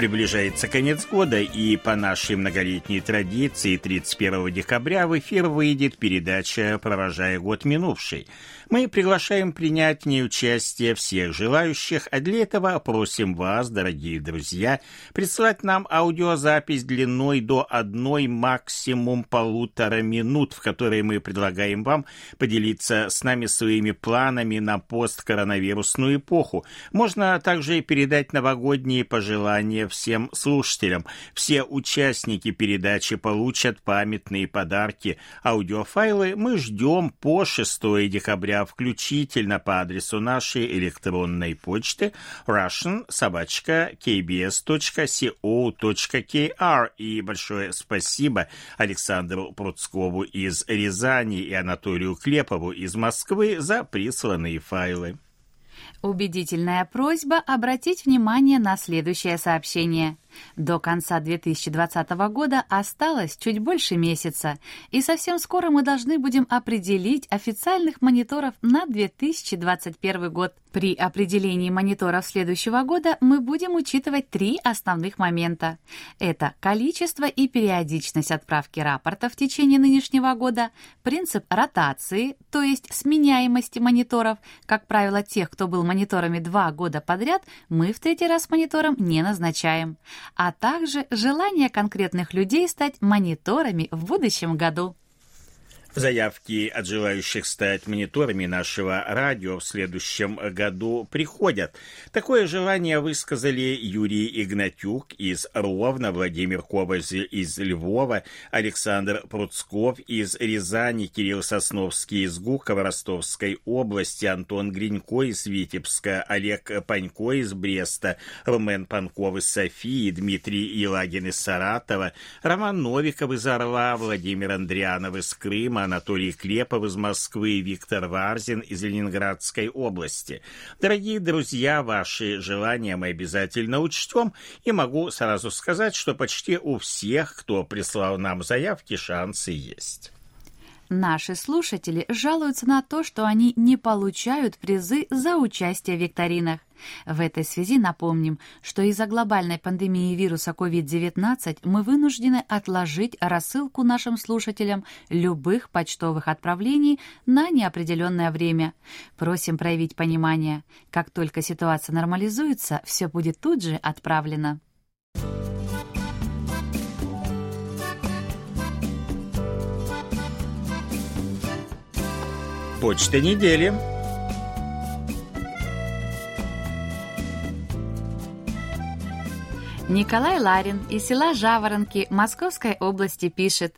Приближается конец года, и по нашей многолетней традиции 31 декабря в эфир выйдет передача «Провожая год минувший». Мы приглашаем принять в ней участие всех желающих, а для этого просим вас, дорогие друзья, прислать нам аудиозапись длиной до одной максимум полутора минут, в которой мы предлагаем вам поделиться с нами своими планами на посткоронавирусную эпоху. Можно также передать новогодние пожелания всем слушателям. Все участники передачи получат памятные подарки. Аудиофайлы мы ждем по 6 декабря включительно по адресу нашей электронной почты russian собачка kbs.co.kr. И большое спасибо Александру Пруцкову из Рязани и Анатолию Клепову из Москвы за присланные файлы. Убедительная просьба обратить внимание на следующее сообщение. До конца 2020 года осталось чуть больше месяца, и совсем скоро мы должны будем определить официальных мониторов на 2021 год. При определении мониторов следующего года мы будем учитывать три основных момента. Это количество и периодичность отправки рапорта в течение нынешнего года, принцип ротации, то есть сменяемости мониторов, как правило, тех, кто был мониторами два года подряд, мы в третий раз монитором не назначаем а также желание конкретных людей стать мониторами в будущем году. Заявки от желающих стать мониторами нашего радио в следующем году приходят. Такое желание высказали Юрий Игнатюк из Ровно, Владимир Коваль из Львова, Александр Пруцков из Рязани, Кирилл Сосновский из Гукова Ростовской области, Антон Гринько из Витебска, Олег Панько из Бреста, Румен Панков из Софии, Дмитрий Елагин из Саратова, Роман Новиков из Орла, Владимир Андрианов из Крыма, Анатолий Клепов из Москвы, Виктор Варзин из Ленинградской области. Дорогие друзья, ваши желания мы обязательно учтем, и могу сразу сказать, что почти у всех, кто прислал нам заявки, шансы есть. Наши слушатели жалуются на то, что они не получают призы за участие в викторинах. В этой связи напомним, что из-за глобальной пандемии вируса COVID-19 мы вынуждены отложить рассылку нашим слушателям любых почтовых отправлений на неопределенное время. Просим проявить понимание. Как только ситуация нормализуется, все будет тут же отправлено. Почта недели. Николай Ларин из села Жаворонки Московской области пишет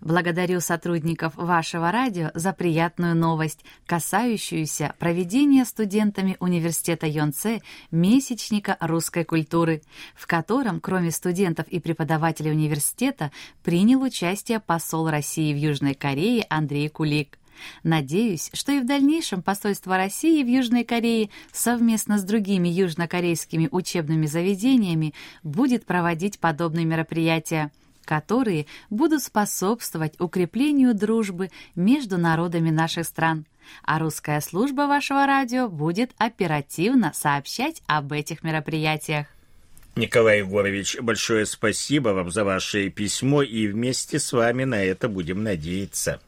Благодарю сотрудников вашего радио за приятную новость, касающуюся проведения студентами университета Йонце месячника русской культуры, в котором, кроме студентов и преподавателей университета, принял участие посол России в Южной Корее Андрей Кулик. Надеюсь, что и в дальнейшем посольство России в Южной Корее совместно с другими южнокорейскими учебными заведениями будет проводить подобные мероприятия, которые будут способствовать укреплению дружбы между народами наших стран. А русская служба вашего радио будет оперативно сообщать об этих мероприятиях. Николай Егорович, большое спасибо вам за ваше письмо, и вместе с вами на это будем надеяться.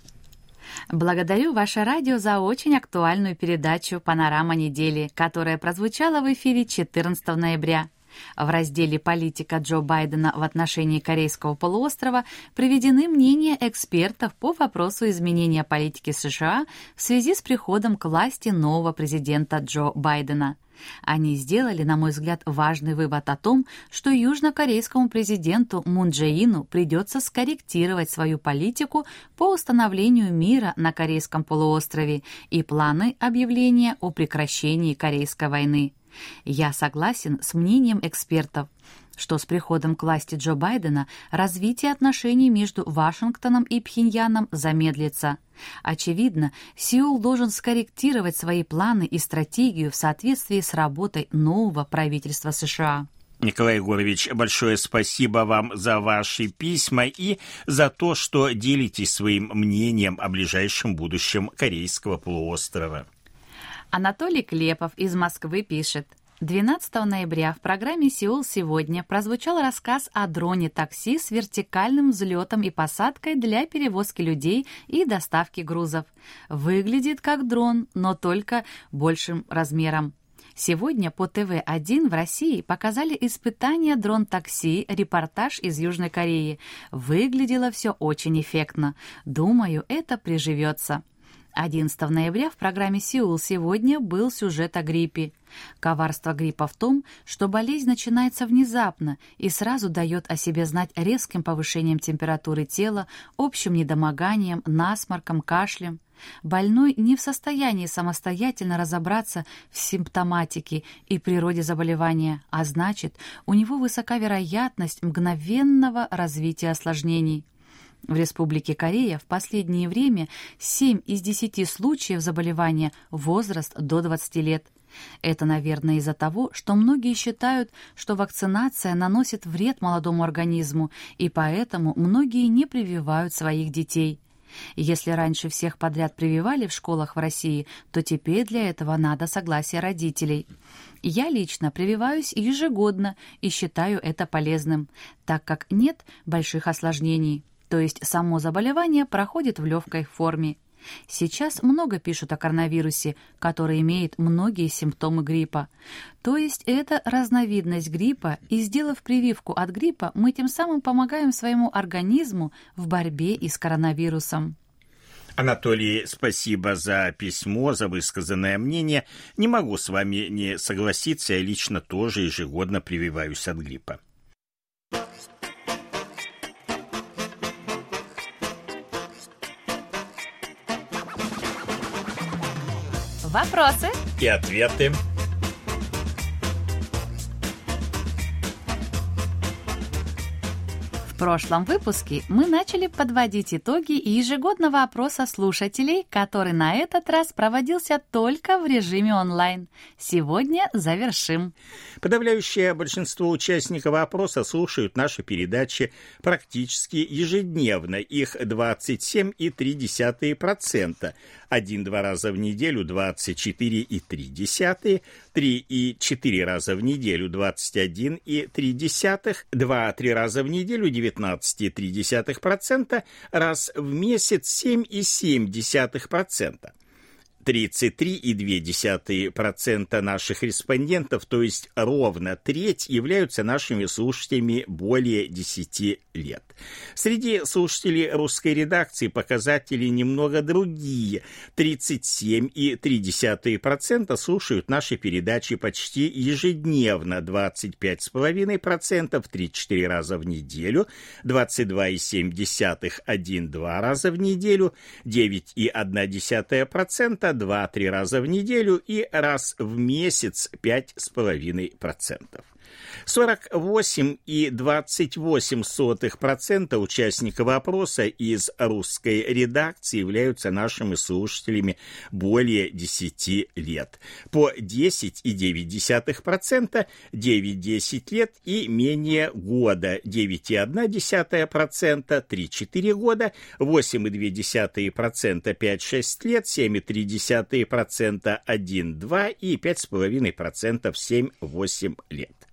Благодарю ваше радио за очень актуальную передачу «Панорама недели», которая прозвучала в эфире 14 ноября. В разделе «Политика Джо Байдена в отношении Корейского полуострова» приведены мнения экспертов по вопросу изменения политики США в связи с приходом к власти нового президента Джо Байдена. Они сделали, на мой взгляд, важный вывод о том, что южнокорейскому президенту Мун Джеину придется скорректировать свою политику по установлению мира на Корейском полуострове и планы объявления о прекращении Корейской войны. Я согласен с мнением экспертов. Что с приходом к власти Джо Байдена развитие отношений между Вашингтоном и Пхеньяном замедлится. Очевидно, Сеул должен скорректировать свои планы и стратегию в соответствии с работой нового правительства США. Николай Егорович, большое спасибо вам за ваши письма и за то, что делитесь своим мнением о ближайшем будущем Корейского полуострова. Анатолий Клепов из Москвы пишет. 12 ноября в программе «Сеул сегодня» прозвучал рассказ о дроне-такси с вертикальным взлетом и посадкой для перевозки людей и доставки грузов. Выглядит как дрон, но только большим размером. Сегодня по ТВ-1 в России показали испытания дрон-такси, репортаж из Южной Кореи. Выглядело все очень эффектно. Думаю, это приживется. 11 ноября в программе «Сеул сегодня» был сюжет о гриппе. Коварство гриппа в том, что болезнь начинается внезапно и сразу дает о себе знать резким повышением температуры тела, общим недомоганием, насморком, кашлем. Больной не в состоянии самостоятельно разобраться в симптоматике и природе заболевания, а значит, у него высока вероятность мгновенного развития осложнений. В Республике Корея в последнее время 7 из 10 случаев заболевания возраст до 20 лет. Это, наверное, из-за того, что многие считают, что вакцинация наносит вред молодому организму, и поэтому многие не прививают своих детей. Если раньше всех подряд прививали в школах в России, то теперь для этого надо согласие родителей. Я лично прививаюсь ежегодно и считаю это полезным, так как нет больших осложнений то есть само заболевание проходит в легкой форме. Сейчас много пишут о коронавирусе, который имеет многие симптомы гриппа. То есть это разновидность гриппа, и сделав прививку от гриппа, мы тем самым помогаем своему организму в борьбе и с коронавирусом. Анатолий, спасибо за письмо, за высказанное мнение. Не могу с вами не согласиться, я лично тоже ежегодно прививаюсь от гриппа. Вопросы и ответы. В прошлом выпуске мы начали подводить итоги ежегодного опроса слушателей, который на этот раз проводился только в режиме онлайн. Сегодня завершим. Подавляющее большинство участников опроса слушают наши передачи практически ежедневно, их 27,3%, один-два раза в неделю 24,3, три и четыре раза в неделю 21,3, два-три раза в неделю 19,3%, раз в месяц 7,7%. 33,2% наших респондентов, то есть ровно треть, являются нашими слушателями более 10 лет. Среди слушателей русской редакции показатели немного другие. 37,3% слушают наши передачи почти ежедневно, 25,5% 3-4 раза в неделю, 22,7% 1-2 раза в неделю, 9,1% два-три раза в неделю и раз в месяц 5,5%. 48,28% участников опроса из русской редакции являются нашими слушателями более 10 лет. По 10,9% 9-10 лет и менее года. 9,1% 3-4 года, 8,2% 5-6 лет, 7,3% 1-2 и 5,5% 7-8 лет.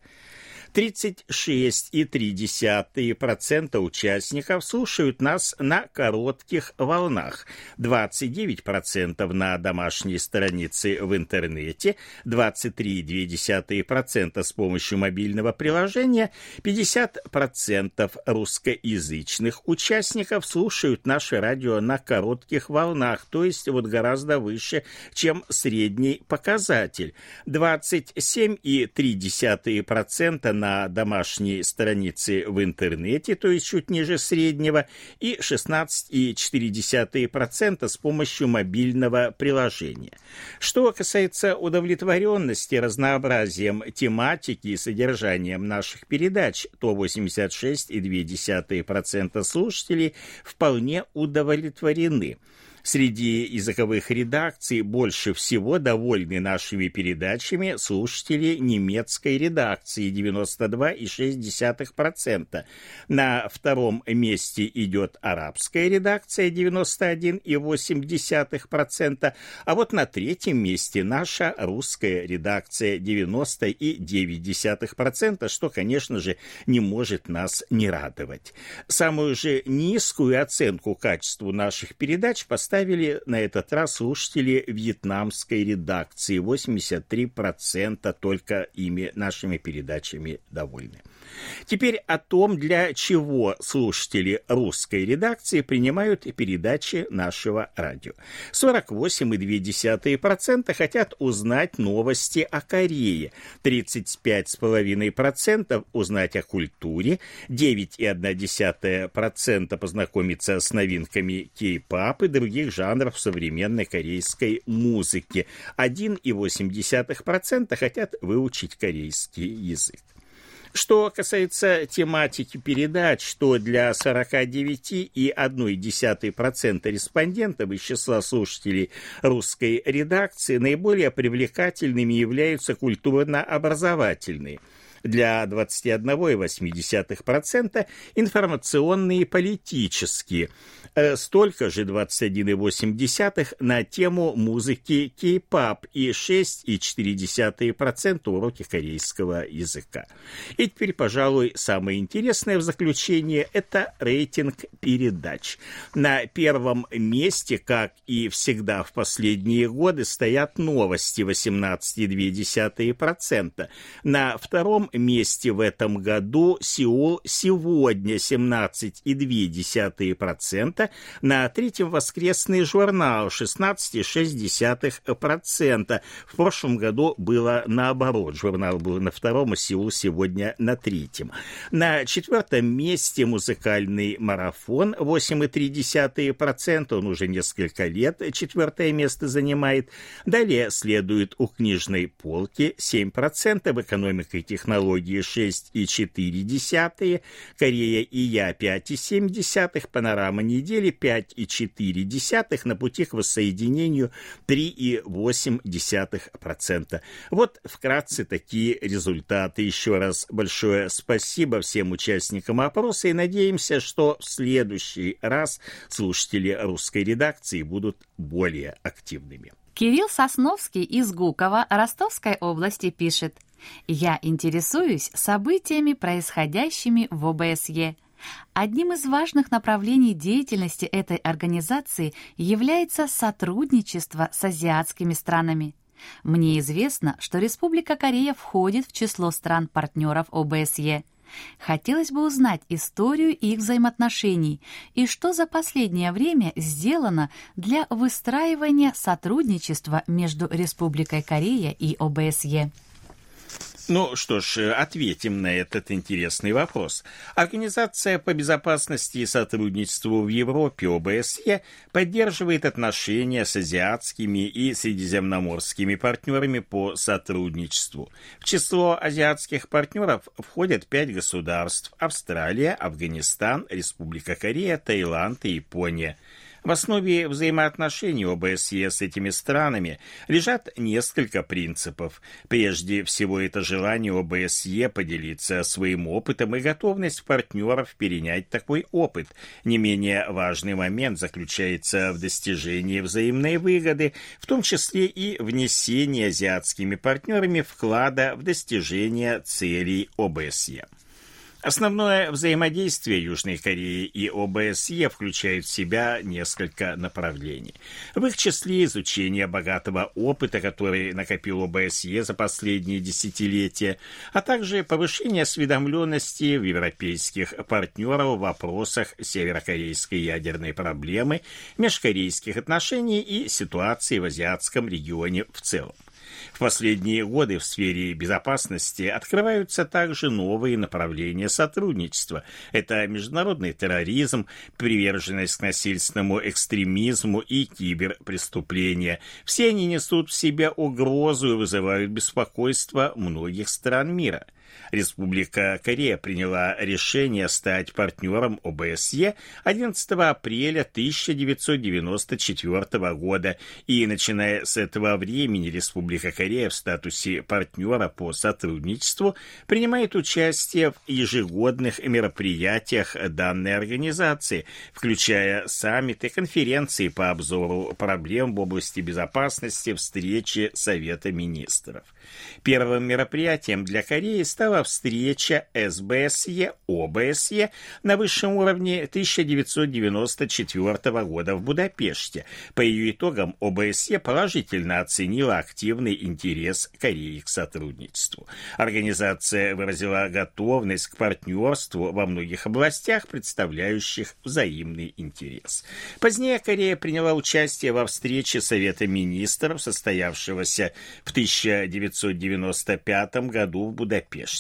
36,3% участников слушают нас на коротких волнах, 29% на домашней странице в интернете, 23,2% с помощью мобильного приложения, 50% русскоязычных участников слушают наше радио на коротких волнах, то есть вот гораздо выше, чем средний показатель. 27,3% на домашней странице в интернете, то есть чуть ниже среднего, и 16,4% с помощью мобильного приложения. Что касается удовлетворенности разнообразием тематики и содержанием наших передач, то 86,2% слушателей вполне удовлетворены. Среди языковых редакций больше всего довольны нашими передачами слушатели немецкой редакции 92,6%. На втором месте идет арабская редакция 91,8%, а вот на третьем месте наша русская редакция 90,9%, что, конечно же, не может нас не радовать. Самую же низкую оценку качеству наших передач поставили поставили на этот раз слушатели вьетнамской редакции. 83% только ими, нашими передачами довольны. Теперь о том, для чего слушатели русской редакции принимают передачи нашего радио. 48,2% хотят узнать новости о Корее, 35,5% узнать о культуре, 9,1% познакомиться с новинками кей-пап и других жанров современной корейской музыки, 1,8% хотят выучить корейский язык. Что касается тематики передач, то для 49,1% респондентов из числа слушателей русской редакции наиболее привлекательными являются культурно-образовательные – для 21,8% информационные и политические, э, столько же 21,8% на тему музыки кей-пап и 6,4% уроки корейского языка. И теперь, пожалуй, самое интересное в заключение – это рейтинг передач. На первом месте, как и всегда в последние годы, стоят новости 18,2%. На втором месте в этом году Сеул сегодня 17,2%, на третьем воскресный журнал 16,6%. В прошлом году было наоборот, журнал был на втором, а Сеул сегодня на третьем. На четвертом месте музыкальный марафон 8,3%, он уже несколько лет четвертое место занимает. Далее следует у книжной полки 7%, экономика и технологии технологии 6,4, Корея и я 5,7, панорама недели 5,4, на пути к воссоединению 3,8%. Вот вкратце такие результаты. Еще раз большое спасибо всем участникам опроса и надеемся, что в следующий раз слушатели русской редакции будут более активными. Кирилл Сосновский из Гукова Ростовской области пишет – я интересуюсь событиями, происходящими в ОБСЕ. Одним из важных направлений деятельности этой организации является сотрудничество с азиатскими странами. Мне известно, что Республика Корея входит в число стран-партнеров ОБСЕ. Хотелось бы узнать историю их взаимоотношений и что за последнее время сделано для выстраивания сотрудничества между Республикой Корея и ОБСЕ. Ну что ж, ответим на этот интересный вопрос. Организация по безопасности и сотрудничеству в Европе ОБСЕ поддерживает отношения с азиатскими и средиземноморскими партнерами по сотрудничеству. В число азиатских партнеров входят пять государств – Австралия, Афганистан, Республика Корея, Таиланд и Япония – в основе взаимоотношений ОБСЕ с этими странами лежат несколько принципов. Прежде всего, это желание ОБСЕ поделиться своим опытом и готовность партнеров перенять такой опыт. Не менее важный момент заключается в достижении взаимной выгоды, в том числе и внесении азиатскими партнерами вклада в достижение целей ОБСЕ. Основное взаимодействие Южной Кореи и ОБСЕ включает в себя несколько направлений. В их числе изучение богатого опыта, который накопил ОБСЕ за последние десятилетия, а также повышение осведомленности в европейских партнеров в вопросах северокорейской ядерной проблемы, межкорейских отношений и ситуации в азиатском регионе в целом. В последние годы в сфере безопасности открываются также новые направления сотрудничества. Это международный терроризм, приверженность к насильственному экстремизму и киберпреступления. Все они несут в себе угрозу и вызывают беспокойство многих стран мира. Республика Корея приняла решение стать партнером ОБСЕ 11 апреля 1994 года, и начиная с этого времени Республика Корея в статусе партнера по сотрудничеству принимает участие в ежегодных мероприятиях данной организации, включая саммиты, конференции по обзору проблем в области безопасности, встречи Совета министров. Первым мероприятием для Кореи стала встреча СБСЕ-ОБСЕ на высшем уровне 1994 года в Будапеште. По ее итогам ОБСЕ положительно оценила активный интерес Кореи к сотрудничеству. Организация выразила готовность к партнерству во многих областях, представляющих взаимный интерес. Позднее Корея приняла участие во встрече Совета министров, состоявшегося в 1900 1995 году в Будапеште.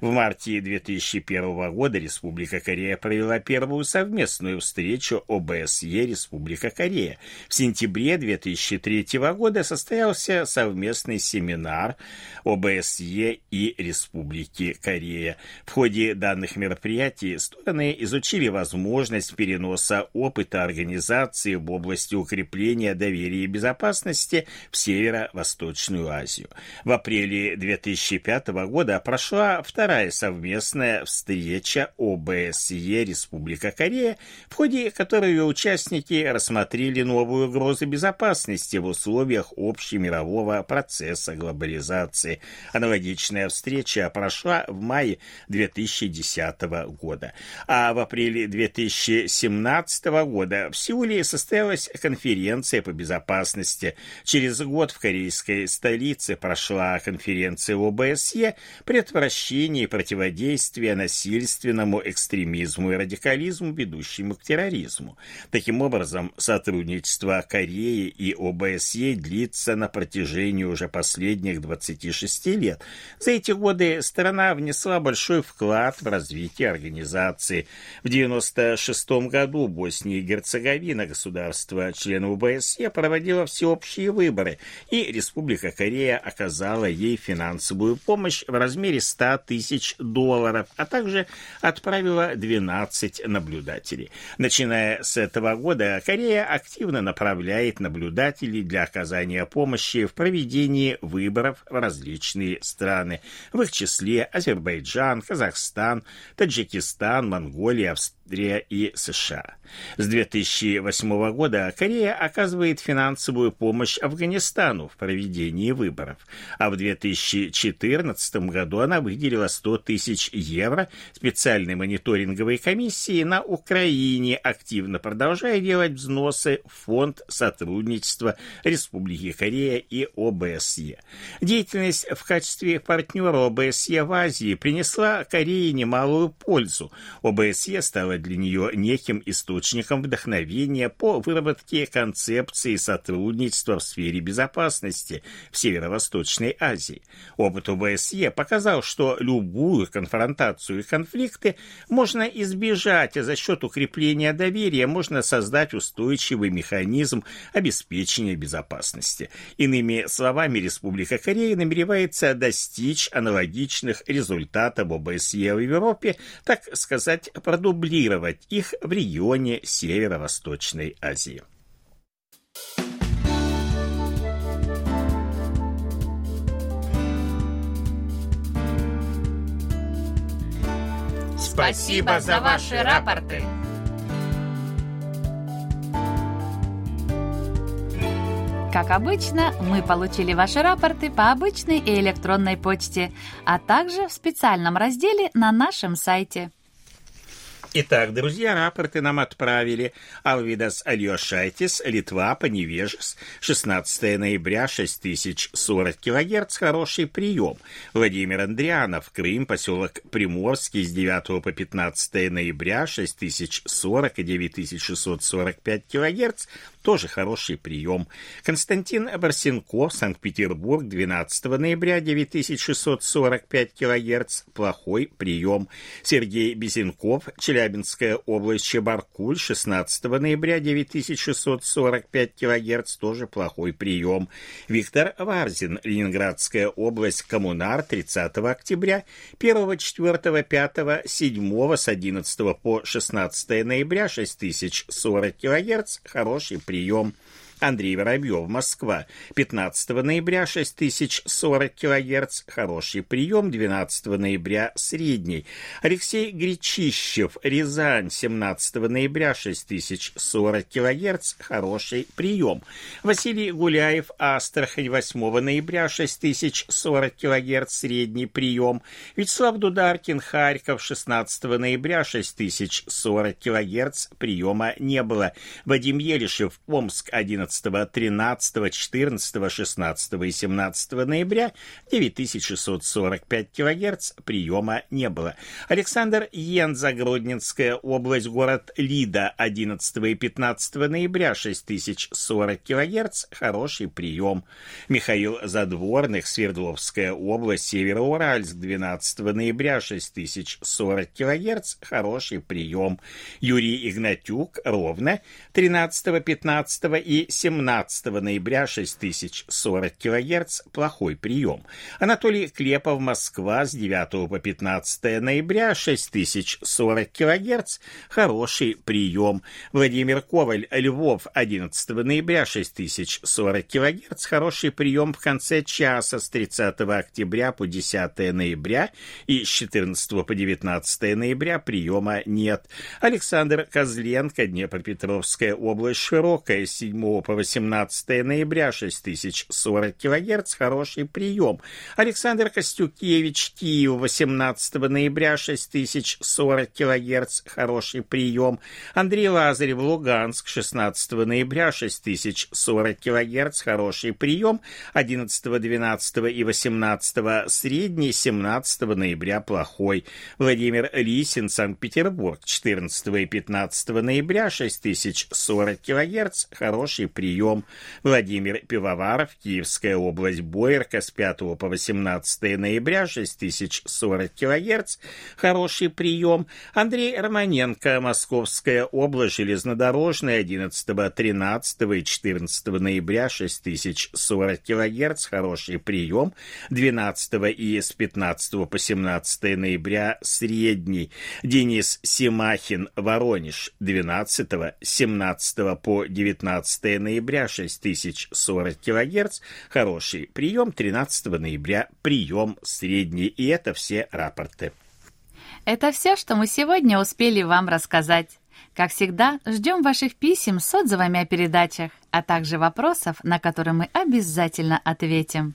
В марте 2001 года Республика Корея провела первую совместную встречу ОБСЕ Республика Корея. В сентябре 2003 года состоялся совместный семинар ОБСЕ и Республики Корея. В ходе данных мероприятий стороны изучили возможность переноса опыта организации в области укрепления доверия и безопасности в Северо-Восточную Азию. В апреле 2005 года прошла вторая совместная встреча ОБСЕ Республика Корея, в ходе которой ее участники рассмотрели новые угрозы безопасности в условиях общемирового процесса глобализации. Аналогичная встреча прошла в мае 2010 года. А в апреле 2017 года в Сеуле состоялась конференция по безопасности. Через год в корейской столице прошла конференции ОБСЕ предотвращение и противодействие насильственному экстремизму и радикализму, ведущему к терроризму. Таким образом, сотрудничество Кореи и ОБСЕ длится на протяжении уже последних 26 лет. За эти годы страна внесла большой вклад в развитие организации. В 1996 году Босния и Герцеговина, государство члена ОБСЕ, проводила всеобщие выборы, и Республика Корея оказала ей финансовую помощь в размере 100 тысяч долларов, а также отправила 12 наблюдателей. Начиная с этого года Корея активно направляет наблюдателей для оказания помощи в проведении выборов в различные страны, в их числе Азербайджан, Казахстан, Таджикистан, Монголия, Австралия, Австрия и США. С 2008 года Корея оказывает финансовую помощь Афганистану в проведении выборов, а в 2014 году она выделила 100 тысяч евро специальной мониторинговой комиссии на Украине, активно продолжая делать взносы в Фонд сотрудничества Республики Корея и ОБСЕ. Деятельность в качестве партнера ОБСЕ в Азии принесла Корее немалую пользу. ОБСЕ стала стала для нее неким источником вдохновения по выработке концепции сотрудничества в сфере безопасности в Северо-Восточной Азии. Опыт ОБСЕ показал, что любую конфронтацию и конфликты можно избежать, а за счет укрепления доверия можно создать устойчивый механизм обеспечения безопасности. Иными словами, Республика Корея намеревается достичь аналогичных результатов ОБСЕ в Европе, так сказать, продублировать концентрировать их в регионе Северо-Восточной Азии. Спасибо за ваши рапорты. Как обычно, мы получили ваши рапорты по обычной и электронной почте, а также в специальном разделе на нашем сайте. Итак, друзья, рапорты нам отправили. Алвидас Альошайтис, Литва, Поневежес, 16 ноября, 6040 килогерц, хороший прием. Владимир Андрианов, Крым, поселок Приморский, с 9 по 15 ноября, 6040 и 9645 килогерц, тоже хороший прием. Константин Барсенков, Санкт-Петербург, 12 ноября, 9645 килогерц, плохой прием. Сергей Безенков, Челябинск, Челябинская область, Чебаркуль, 16 ноября, 9645 кГц, тоже плохой прием. Виктор Варзин, Ленинградская область, Коммунар, 30 октября, 1, 4, 5, 7, с 11 по 16 ноября, 6040 кГц, хороший прием. Андрей Воробьев, Москва, 15 ноября 6040 кГц, хороший прием, 12 ноября средний. Алексей Гречищев, Рязань, 17 ноября 6040 кГц, хороший прием. Василий Гуляев, Астрахань, 8 ноября 6040 кГц, средний прием. Вячеслав Дударкин, Харьков, 16 ноября 6040 кГц, приема не было. Вадим Елишев, Омск, 11 11, 13, 14, 16 и 17 ноября 9645 кГц приема не было. Александр Йенза, Гродненская область, город Лида 11 и 15 ноября 6040 кГц, хороший прием. Михаил Задворных, Свердловская область, Североуральск 12 ноября 6040 кГц, хороший прием. Юрий Игнатюк, Ровно 13, 15 и 17 ноября 6040 кГц – плохой прием. Анатолий Клепов, Москва, с 9 по 15 ноября 6040 кГц – хороший прием. Владимир Коваль, Львов, 11 ноября 6040 кГц – хороший прием в конце часа с 30 октября по 10 ноября и с 14 по 19 ноября приема нет. Александр Козленко, Днепропетровская область, Широкая, с 7 по 18 ноября 6040 кГц, хороший прием. Александр Костюкевич, Киев, 18 ноября 6040 кГц, хороший прием. Андрей Лазарев, Луганск, 16 ноября 6040 кГц, хороший прием. 11, 12 и 18 средний, 17 ноября плохой. Владимир Лисин, Санкт-Петербург, 14 и 15 ноября 6040 кГц, хороший прием. Владимир Пивоваров, Киевская область, Боярка с 5 по 18 ноября, 6040 кГц, хороший прием. Андрей Романенко, Московская область, железнодорожная, 11, 13 и 14 ноября, 6040 кГц, хороший прием. 12 и с 15 по 17 ноября, средний. Денис Симахин, Воронеж, 12, 17 по 19 ноября, ноября 6040 кГц, хороший прием, 13 ноября прием средний. И это все рапорты. Это все, что мы сегодня успели вам рассказать. Как всегда, ждем ваших писем с отзывами о передачах, а также вопросов, на которые мы обязательно ответим.